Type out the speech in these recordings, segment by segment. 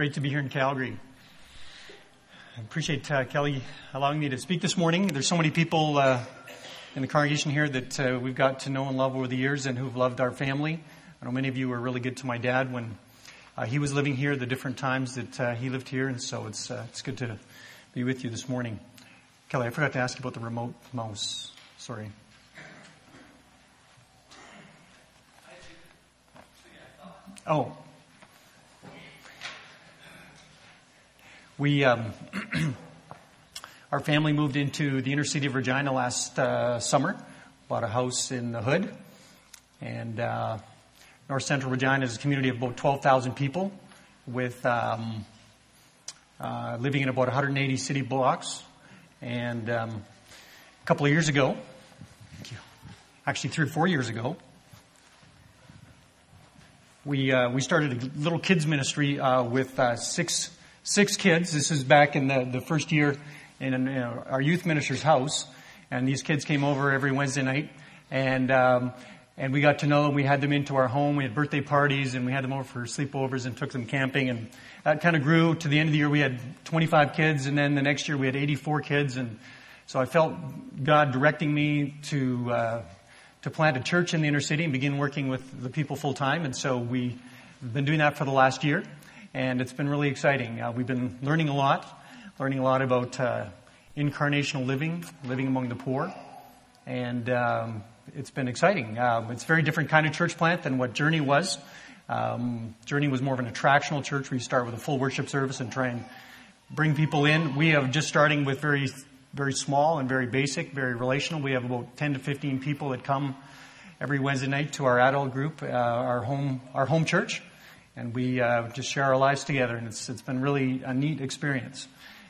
Great to be here in Calgary. I appreciate uh, Kelly allowing me to speak this morning. There's so many people uh, in the congregation here that uh, we've got to know and love over the years and who've loved our family. I know many of you were really good to my dad when uh, he was living here, the different times that uh, he lived here, and so it's, uh, it's good to be with you this morning. Kelly, I forgot to ask you about the remote mouse. Sorry. Oh, We, um, our family moved into the inner city of Regina last uh, summer, bought a house in the hood, and uh, North Central Regina is a community of about 12,000 people with um, uh, living in about 180 city blocks. And um, a couple of years ago, actually three or four years ago, we uh, we started a little kids ministry uh, with uh, six six kids. This is back in the, the first year in, in our youth minister's house. And these kids came over every Wednesday night. And, um, and we got to know them. We had them into our home. We had birthday parties and we had them over for sleepovers and took them camping. And that kind of grew to the end of the year. We had 25 kids and then the next year we had 84 kids. And so I felt God directing me to, uh, to plant a church in the inner city and begin working with the people full time. And so we've been doing that for the last year and it's been really exciting. Uh, we've been learning a lot, learning a lot about uh, incarnational living, living among the poor, and um, it's been exciting. Um, it's a very different kind of church plant than what Journey was. Um, Journey was more of an attractional church where you start with a full worship service and try and bring people in. We have just starting with very, very small and very basic, very relational. We have about 10 to 15 people that come every Wednesday night to our adult group, uh, our home, our home church and we uh, just share our lives together, and it's, it's been really a neat experience.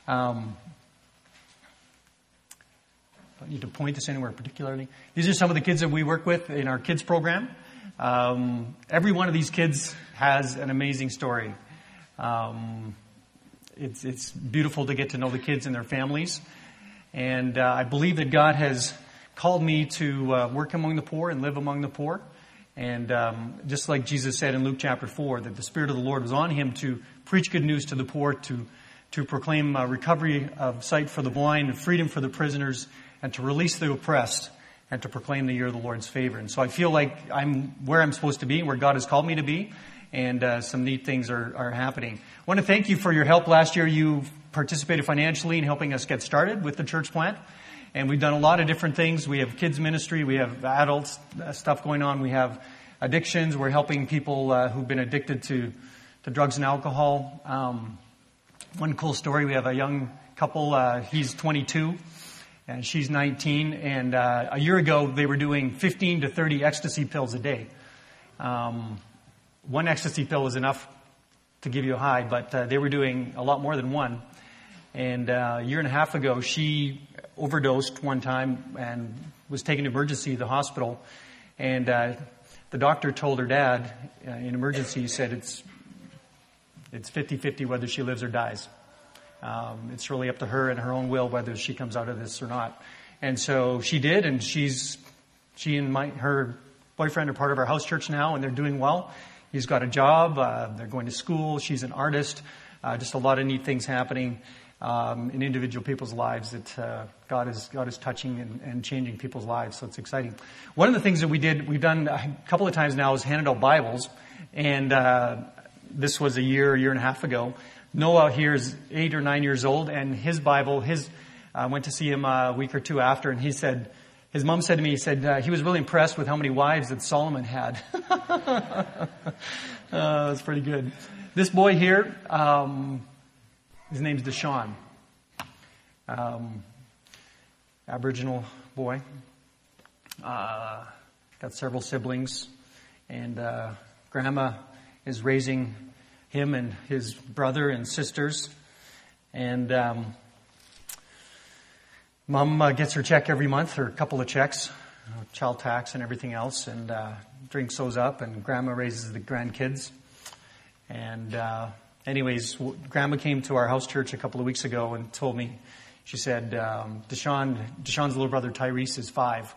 Um, don't need to point this anywhere particularly. These are some of the kids that we work with in our kids program. Um, every one of these kids has an amazing story. Um, it's, it's beautiful to get to know the kids and their families. And uh, I believe that God has called me to uh, work among the poor and live among the poor. And um, just like Jesus said in Luke chapter 4, that the Spirit of the Lord was on him to preach good news to the poor, to, to proclaim uh, recovery of sight for the blind, and freedom for the prisoners, and to release the oppressed, and to proclaim the year of the Lord's favor. And so I feel like I'm where I'm supposed to be, where God has called me to be, and uh, some neat things are, are happening. I want to thank you for your help last year. You participated financially in helping us get started with the church plant. And we've done a lot of different things. We have kids ministry, we have adults uh, stuff going on, we have addictions. We're helping people uh, who've been addicted to, to drugs and alcohol. Um, one cool story: we have a young couple. Uh, he's 22 and she's 19. And uh, a year ago, they were doing 15 to 30 ecstasy pills a day. Um, one ecstasy pill is enough to give you a high, but uh, they were doing a lot more than one. And uh, a year and a half ago, she overdosed one time and was taken to emergency to the hospital. And uh, the doctor told her dad uh, in emergency, he said it's it's 50-50 whether she lives or dies. Um, it's really up to her and her own will whether she comes out of this or not. And so she did, and she's she and my her boyfriend are part of our house church now, and they're doing well. He's got a job. Uh, they're going to school. She's an artist. Uh, just a lot of neat things happening um, in individual people's lives that uh, God is God is touching and, and, changing people's lives. So it's exciting. One of the things that we did, we've done a couple of times now, is handed out Bibles, and uh, this was a year, year and a half ago. Noah here is eight or nine years old, and his Bible, his I went to see him a week or two after, and he said. His mom said to me, he said uh, he was really impressed with how many wives that Solomon had. uh, that's pretty good. This boy here, um, his name's Deshaun. Um, Aboriginal boy. Uh, got several siblings, and uh, grandma is raising him and his brother and sisters. And um, mom uh, gets her check every month, or a couple of checks, child tax and everything else, and uh, drinks those up. And grandma raises the grandkids. And uh, anyways, Grandma came to our house church a couple of weeks ago and told me, she said, um, Deshaun, Deshaun's little brother Tyrese is five.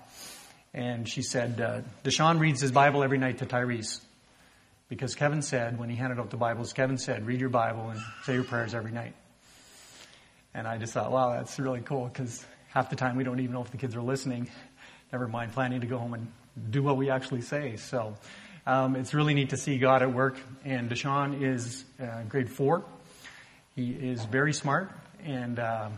And she said, uh, Deshaun reads his Bible every night to Tyrese Because Kevin said, when he handed out the Bibles, Kevin said, read your Bible and say your prayers every night. And I just thought, wow, that's really cool because half the time we don't even know if the kids are listening. Never mind planning to go home and do what we actually say. So um, it's really neat to see God at work. And Deshaun is uh, grade four. He is very smart and uh,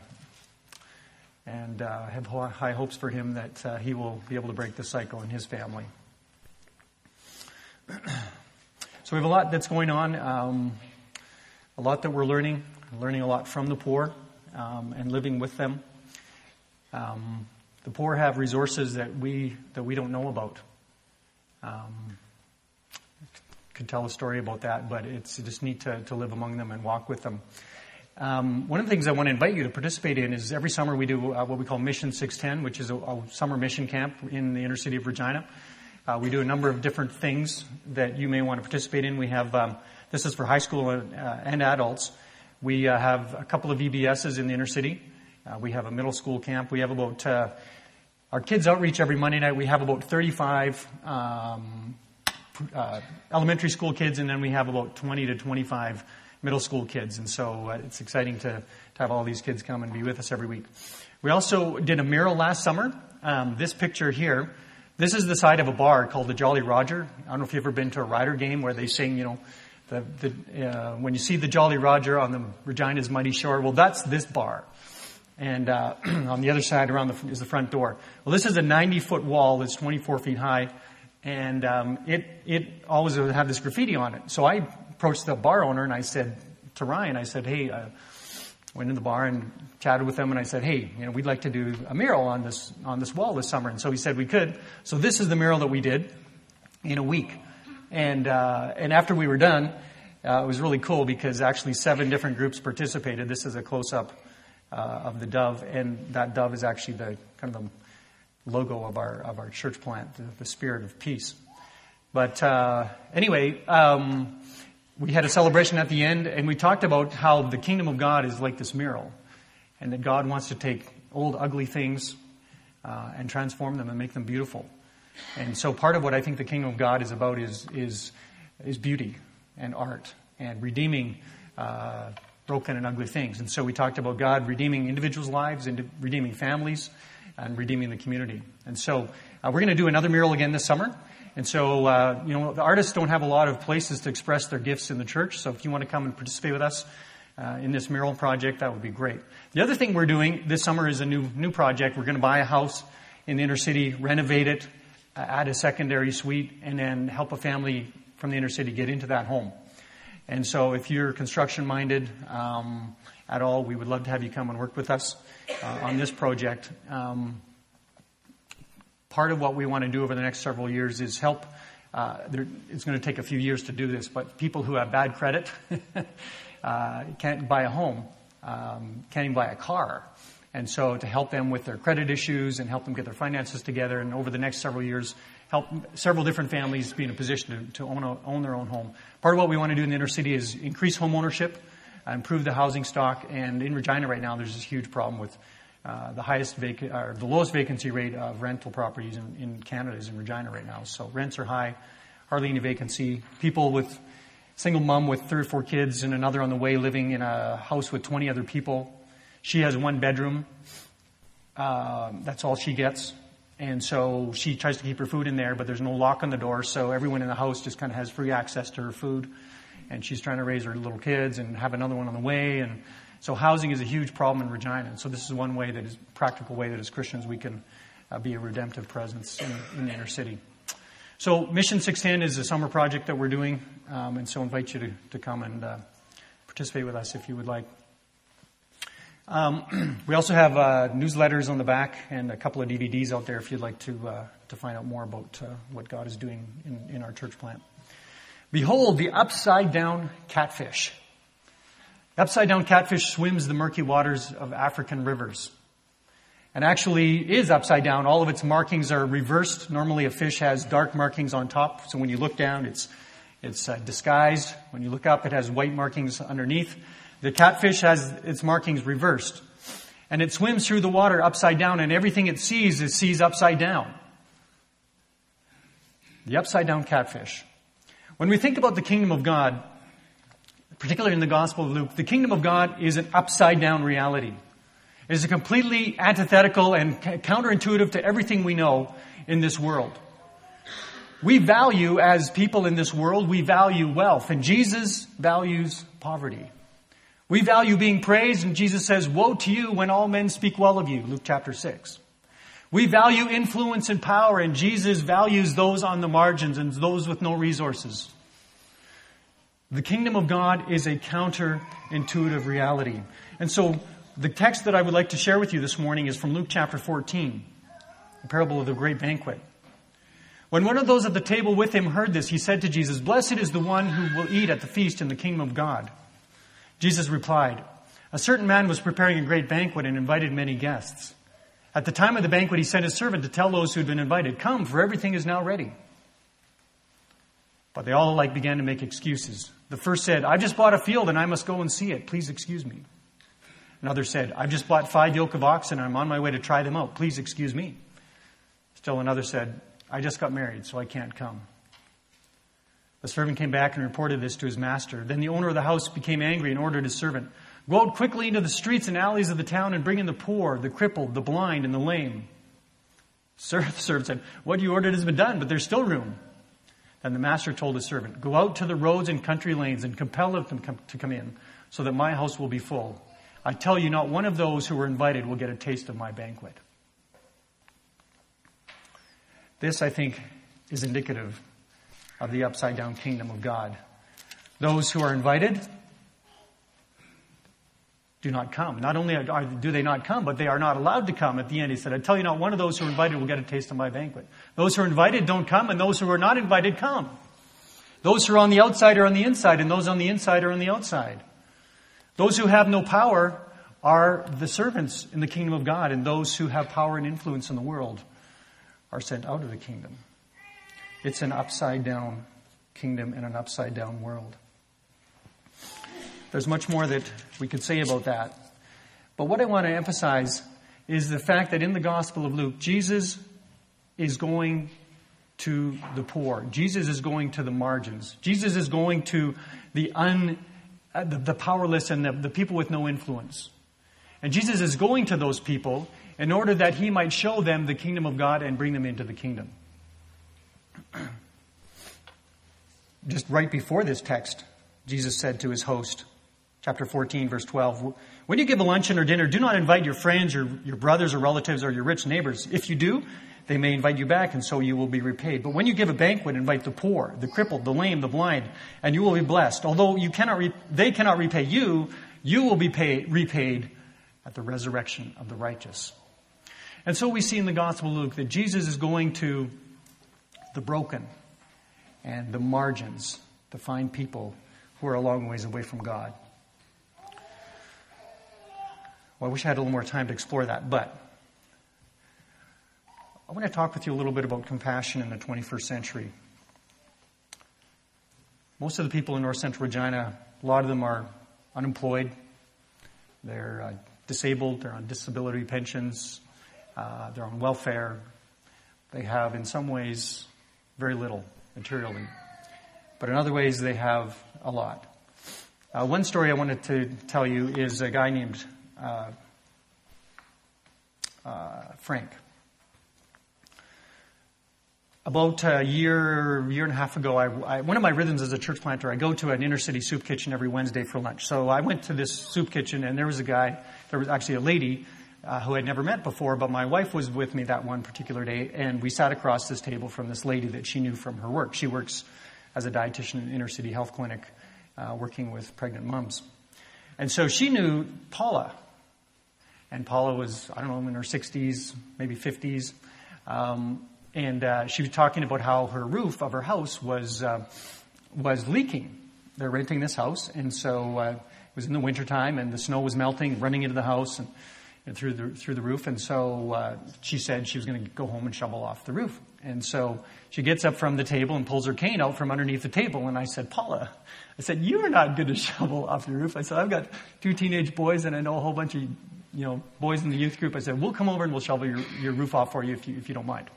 and uh, have high hopes for him that uh, he will be able to break the cycle in his family. so we have a lot that's going on, um, a lot that we're learning, learning a lot from the poor um, and living with them. Um, the poor have resources that we that we don't know about. Um, could tell a story about that, but it's just neat to, to live among them and walk with them. Um, one of the things I want to invite you to participate in is every summer we do uh, what we call Mission 610, which is a, a, summer mission camp in the inner city of Regina. Uh, we do a number of different things that you may want to participate in. We have um, this is for high school and, uh, and adults. We uh, have a couple of VBSs in the inner city. Uh, we have a middle school camp. We have about uh, our kids outreach every Monday night. We have about 35 um, elementary school kids, and then we have about 20 to 25 middle school kids. And so uh, it's exciting to, to have all these kids come and be with us every week. We also did a mural last summer. Um, this picture here, this is the side of a bar called the Jolly Roger. I don't know if you've ever been to a Rider game where they sing, you know, the, the, uh, when you see the Jolly Roger on the Regina's mighty shore, well, that's this bar. And uh, on the other side around the, is the front door. Well, this is a 90 foot wall that's 24 feet high, and um, it it always had this graffiti on it. So I approached the bar owner and I said to Ryan, I said, hey, I uh, went in the bar and chatted with them and I said, hey, you know, we'd like to do a mural on this, on this wall this summer. And so he said we could. So this is the mural that we did in a week. And, uh, and after we were done, uh, it was really cool because actually seven different groups participated. This is a close up uh, of the dove, and that dove is actually the kind of the logo of our of our church plant, the, the spirit of peace. But uh, anyway, um, we had a celebration at the end, and we talked about how the kingdom of God is like this mural, and that God wants to take old, ugly things uh, and transform them and make them beautiful. And so, part of what I think the kingdom of God is about is is is beauty and art and redeeming uh, broken and ugly things. And so, we talked about God redeeming individuals' lives and redeeming families and redeeming the community. And so, uh, we're going to do another mural again this summer. And so, uh, you know, the artists don't have a lot of places to express their gifts in the church. So if you want to come and participate with us uh, in this mural project, that would be great. The other thing we're doing this summer is a new new project. We're going to buy a house in the inner city, renovate it, uh, add a secondary suite, and then help a family from the inner city get into that home. And so, if you're construction minded um, at all, we would love to have you come and work with us uh, on this project. Um, part of what we want to do over the next several years is help. Uh, there, it's going to take a few years to do this, but people who have bad credit uh, can't buy a home, um, can't even buy a car. And so to help them with their credit issues and help them get their finances together, and over the next several years, help several different families be in a position to, to own, a, own, their own home. Part of what we want to do in the inner city is increase home ownership, improve the housing stock, and in Regina right now, there's this huge problem with uh, the highest vac- or the lowest vacancy rate of rental properties in, in, Canada is in Regina right now. So rents are high, hardly any vacancy. People with single mom with three or four kids and another on the way living in a house with 20 other people. She has one bedroom. Uh, that's all she gets. And so she tries to keep her food in there, but there's no lock on the door, so everyone in the house just kind of has free access to her food. And she's trying to raise her little kids and have another one on the way. And so housing is a huge problem in Regina. And so this is one way that is practical way that as Christians we can uh, be a redemptive presence in, in, the inner city. So Mission 610 is a summer project that we're doing. Um, and so I invite you to, to come and uh, participate with us if you would like. Um, we also have uh, newsletters on the back and a couple of DVDs out there if you'd like to uh, to find out more about uh, what God is doing in, in our church plant. Behold the upside down catfish. Upside down catfish swims the murky waters of African rivers. And actually is upside down. All of its markings are reversed. Normally a fish has dark markings on top. So when you look down, it's, it's uh, disguised. When you look up, it has white markings underneath. The catfish has its markings reversed. And it swims through the water upside down and everything it sees, it sees upside down. The upside down catfish. When we think about the kingdom of God, particularly in the Gospel of Luke, the kingdom of God is an upside down reality. It is a completely antithetical and counterintuitive to everything we know in this world. We value, as people in this world, we value wealth, and Jesus values poverty. We value being praised, and Jesus says, Woe to you when all men speak well of you, Luke chapter 6. We value influence and power, and Jesus values those on the margins and those with no resources. The kingdom of God is a counterintuitive reality. And so, the text that I would like to share with you this morning is from Luke chapter 14, the parable of the great banquet. When one of those at the table with him heard this, he said to Jesus, Blessed is the one who will eat at the feast in the kingdom of God. Jesus replied, A certain man was preparing a great banquet and invited many guests. At the time of the banquet, he sent his servant to tell those who had been invited, Come, for everything is now ready. But they all alike began to make excuses. The first said, I've just bought a field and I must go and see it. Please excuse me. Another said, I've just bought five yoke of oxen and I'm on my way to try them out. Please excuse me. Still another said, I just got married, so I can't come. The servant came back and reported this to his master. Then the owner of the house became angry and ordered his servant, Go out quickly into the streets and alleys of the town and bring in the poor, the crippled, the blind, and the lame. The servant said, What you ordered has been done, but there's still room. Then the master told his servant, Go out to the roads and country lanes and compel them to come in, so that my house will be full. I tell you, not one of those who were invited will get a taste of my banquet. This, I think, is indicative of the upside down kingdom of God. Those who are invited do not come. Not only are, do they not come, but they are not allowed to come at the end. He said, I tell you not, one of those who are invited will get a taste of my banquet. Those who are invited don't come, and those who are not invited come. Those who are on the outside are on the inside, and those on the inside are on the outside. Those who have no power are the servants in the kingdom of God, and those who have power and influence in the world are sent out of the kingdom. It's an upside down kingdom in an upside down world. There's much more that we could say about that. But what I want to emphasize is the fact that in the Gospel of Luke, Jesus is going to the poor. Jesus is going to the margins. Jesus is going to the un, uh, the, the, powerless and the, the people with no influence. And Jesus is going to those people in order that he might show them the kingdom of God and bring them into the kingdom. Just right before this text, Jesus said to his host, chapter 14, verse 12, When you give a luncheon or dinner, do not invite your friends or your brothers or relatives or your rich neighbors. If you do, they may invite you back and so you will be repaid. But when you give a banquet, invite the poor, the crippled, the lame, the blind, and you will be blessed. Although you cannot re- they cannot repay you, you will be repaid at the resurrection of the righteous. And so we see in the Gospel of Luke that Jesus is going to the broken and the margins to find people who are a long ways away from God. Well, I wish I had a little more time to explore that, but I want to talk with you a little bit about compassion in the 21st century. Most of the people in north central Regina, a lot of them are unemployed, they're uh, disabled, they're on disability pensions, uh, they're on welfare. They have, in some ways, very little materially. But in other ways, they have a lot. Uh, one story I wanted to tell you is a guy named uh, uh Frank. About a year, year and a half ago, I, I, one of my rhythms as a church planter, I go to an inner city soup kitchen every Wednesday for lunch. So I went to this soup kitchen, and there was a guy, there was actually a lady uh, who I'd never met before, but my wife was with me that one particular day, and we sat across this table from this lady that she knew from her work. She works as a dietitian in inner city health clinic, uh, working with pregnant moms. And so she knew Paula. And Paula was, I don't know, in her 60s, maybe 50s. Um, and uh, she was talking about how her roof of her house was, uh, was leaking. They're renting this house, and so uh, it was in the wintertime, and the snow was melting, running into the house. And through the through the roof. And so uh, she said she was going to go home and shovel off the roof. And so she gets up from the table and pulls her cane out from underneath the table. And I said, Paula, I said, you are not going to shovel off the roof. I said, I've got two teenage boys and I know a whole bunch of you know boys in the youth group. I said, we'll come over and we'll shovel your, your roof off for you if you if you don't mind.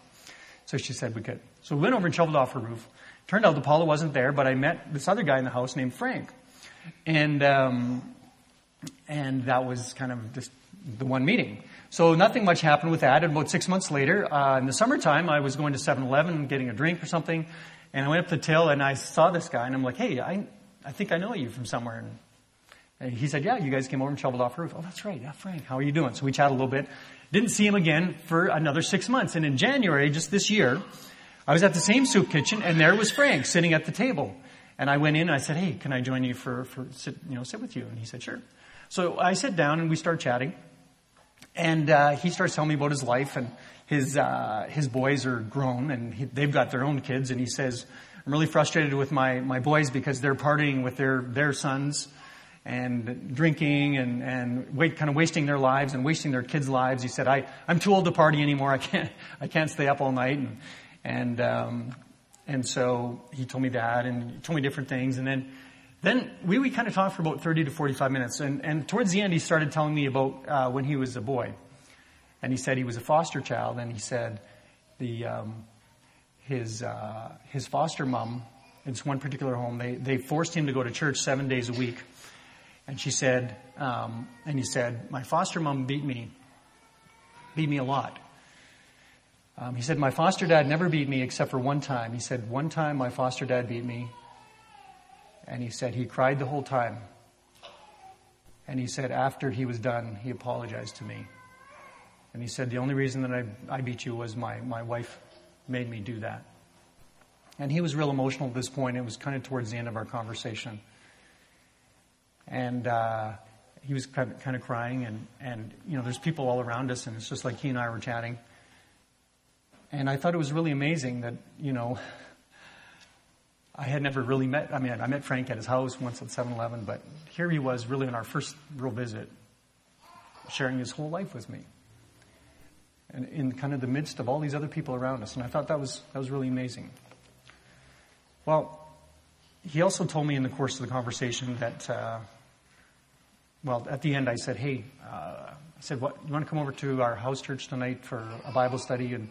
So she said we could. So we went over and shoveled off her roof. Turned out that Paula wasn't there, but I met this other guy in the house named Frank. And, um, and that was kind of just the one meeting. So nothing much happened with that. And about six months later, uh, in the summertime, I was going to 7-Eleven getting a drink or something. And I went up the till and I saw this guy and I'm like, hey, I, I think I know you from somewhere. And, and he said, yeah, you guys came over and shoveled off the roof. Oh, that's right. Yeah, Frank, how are you doing? So we chatted a little bit. Didn't see him again for another six months. And in January, just this year, I was at the same soup kitchen and there was Frank sitting at the table. And I went in and I said, hey, can I join you for, for sit, you know, sit with you? And he said, sure. So I sit down and we start chatting. And uh, he starts telling me about his life and his, uh, his boys are grown and he, they've got their own kids. And he says, I'm really frustrated with my, my boys because they're partying with their, their sons and drinking and, and wait, kind of wasting their lives and wasting their kids' lives. He said, I, I'm too old to party anymore. I can't, I can't stay up all night. And, and, um, and so he told me that and he told me different things. And then, then we, we kind of talked for about 30 to 45 minutes. And, and towards the end, he started telling me about uh, when he was a boy. And he said he was a foster child. And he said the, um, his, uh, his foster mom, in this one particular home, they, they forced him to go to church seven days a week. And she said, um, and he said, my foster mom beat me, beat me a lot. Um, he said, my foster dad never beat me except for one time. He said, one time my foster dad beat me. And he said, he cried the whole time. And he said, after he was done, he apologized to me. And he said, the only reason that I, I beat you was my, my wife made me do that. And he was real emotional at this point. It was kind of towards the end of our conversation and uh, he was kind of, kind of crying, and and you know, there's people all around us, and it's just like he and I were chatting. And I thought it was really amazing that you know, I had never really met. I mean, I met Frank at his house once at 7-Eleven, but here he was, really on our first real visit, sharing his whole life with me, and in kind of the midst of all these other people around us. And I thought that was that was really amazing. Well, he also told me in the course of the conversation that. Uh, well, at the end, I said, "Hey," uh, I said, "What? You want to come over to our house church tonight for a Bible study?" And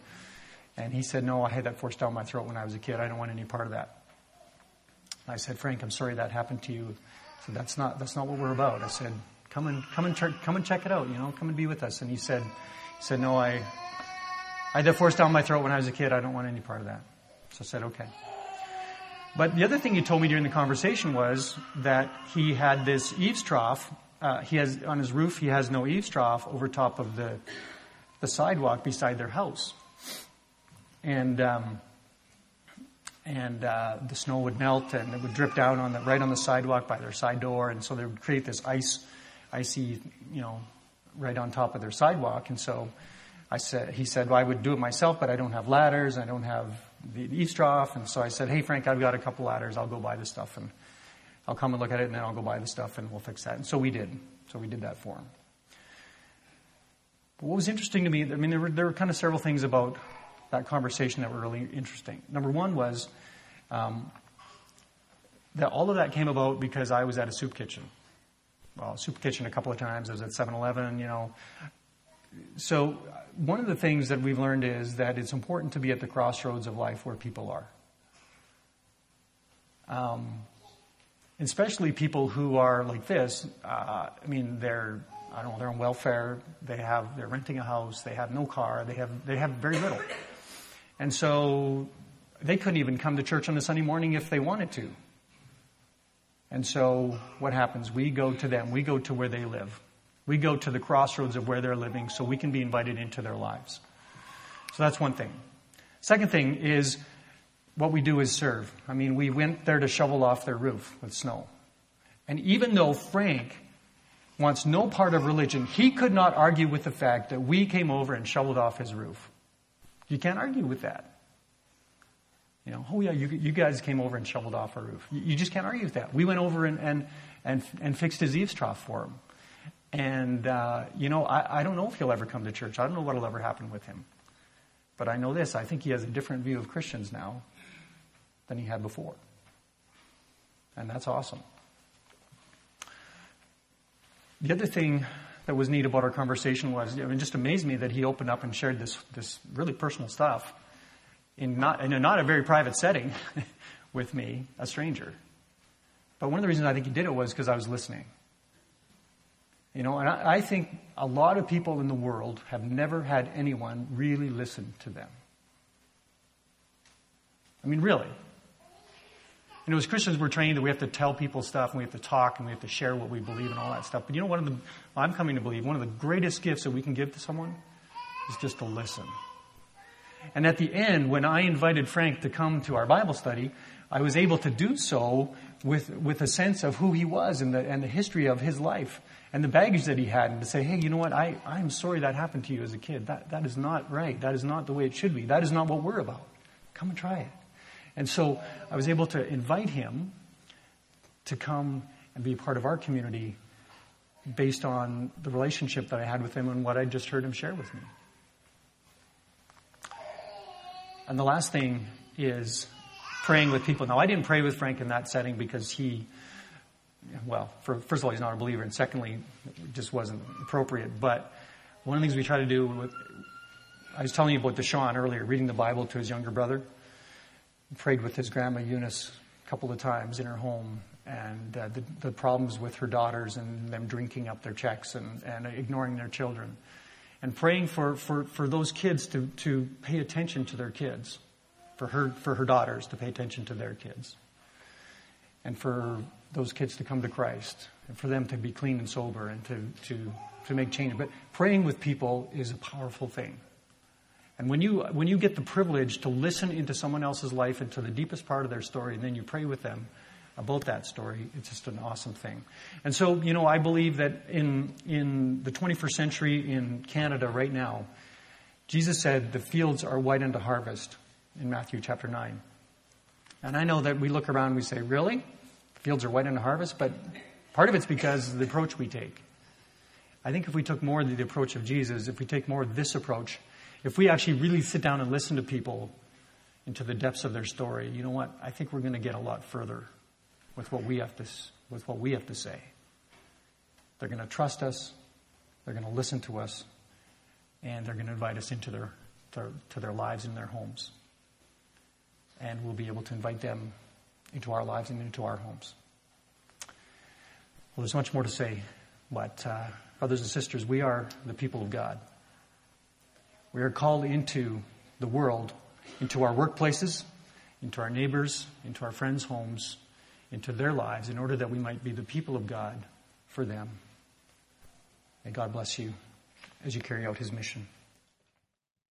and he said, "No, I had that forced down my throat when I was a kid. I don't want any part of that." And I said, "Frank, I'm sorry that happened to you." So that's not that's not what we're about. I said, "Come and come and come and check it out. You know, come and be with us." And he said, "He said, no, I I had that forced down my throat when I was a kid. I don't want any part of that." So I said, "Okay." But the other thing he told me during the conversation was that he had this eaves trough uh, he has on his roof he has no eaves trough over top of the the sidewalk beside their house, and um, and uh, the snow would melt and it would drip down on the right on the sidewalk by their side door, and so they would create this ice, icy, you know, right on top of their sidewalk, and so. I said, he said, well, I would do it myself, but I don't have ladders. I don't have the eaves trough. And so I said, hey, Frank, I've got a couple ladders. I'll go buy the stuff. And I'll come and look at it and then I'll go buy the stuff and we'll fix that. And so we did. So we did that for him. But what was interesting to me, I mean, there were, there were kind of several things about that conversation that were really interesting. Number one was um, that all of that came about because I was at a soup kitchen. Well, soup kitchen a couple of times. I was at 7-Eleven, you know. So one of the things that we've learned is that it's important to be at the crossroads of life where people are. Um, especially people who are like this. Uh, I mean, they're I don't know, they're on welfare. They have they're renting a house. They have no car. They have they have very little, and so they couldn't even come to church on a Sunday morning if they wanted to. And so what happens? We go to them. We go to where they live. We go to the crossroads of where they're living so we can be invited into their lives. So that's one thing. Second thing is what we do is serve. I mean, we went there to shovel off their roof with snow. And even though Frank wants no part of religion, he could not argue with the fact that we came over and shoveled off his roof. You can't argue with that. You know, oh yeah, you, you guys came over and shoveled off our roof. You, you just can't argue with that. We went over and, and, and, and fixed his eaves trough for him. And, uh, you know, I, I don't know if he'll ever come to church. I don't know what'll ever happen with him. But I know this. I think he has a different view of Christians now than he had before. And that's awesome. The other thing that was neat about our conversation was, I mean, it just amazed me that he opened up and shared this, this really personal stuff in not, in a not a very private setting with me, a stranger. But one of the reasons I think he did it was because I was listening. You know, and I, I think a lot of people in the world have never had anyone really listen to them. I mean, really. You know, as Christians, we're trained that we have to tell people stuff and we have to talk and we have to share what we believe and all that stuff. But you know, one of the, I'm coming to believe, one of the greatest gifts that we can give to someone is just to listen. And at the end, when I invited Frank to come to our Bible study, I was able to do so with, with a sense of who he was and the, and the history of his life and the baggage that he had and to say, hey, you know what? I, I'm sorry that happened to you as a kid. That, that is not right. That is not the way it should be. That is not what we're about. Come and try it. And so I was able to invite him to come and be part of our community based on the relationship that I had with him and what I just heard him share with me. And the last thing is praying with people. Now, I didn't pray with Frank in that setting because he, well, for, first of all, he's not a believer, and secondly, it just wasn't appropriate. But one of the things we try to do with, I was telling you about Deshaun earlier, reading the Bible to his younger brother. Prayed with his grandma Eunice a couple of times in her home, and uh, the, the, problems with her daughters and them drinking up their checks and, and ignoring their children and praying for, for, for those kids to, to pay attention to their kids, for her, for her daughters to pay attention to their kids, and for those kids to come to Christ, and for them to be clean and sober and to, to, to make change. But praying with people is a powerful thing. And when you, when you get the privilege to listen into someone else's life and to the deepest part of their story, and then you pray with them, about that story. It's just an awesome thing. And so, you know, I believe that in, in the 21st century in Canada right now, Jesus said the fields are white unto harvest in Matthew chapter 9. And I know that we look around and we say, really? Fields are white unto harvest? But part of it's because of the approach we take. I think if we took more of the approach of Jesus, if we take more of this approach, if we actually really sit down and listen to people into the depths of their story, you know what? I think we're going to get a lot further with what we have to, with what we have to say. They're going to trust us, they're going to listen to us, and they're going to invite us into their, their, to their lives and their homes. And we'll be able to invite them into our lives and into our homes. Well, there's much more to say, but uh, brothers and sisters, we are the people of God. We are called into the world, into our workplaces, into our neighbors, into our friends' homes, into their lives in order that we might be the people of God for them. May God bless you as you carry out his mission.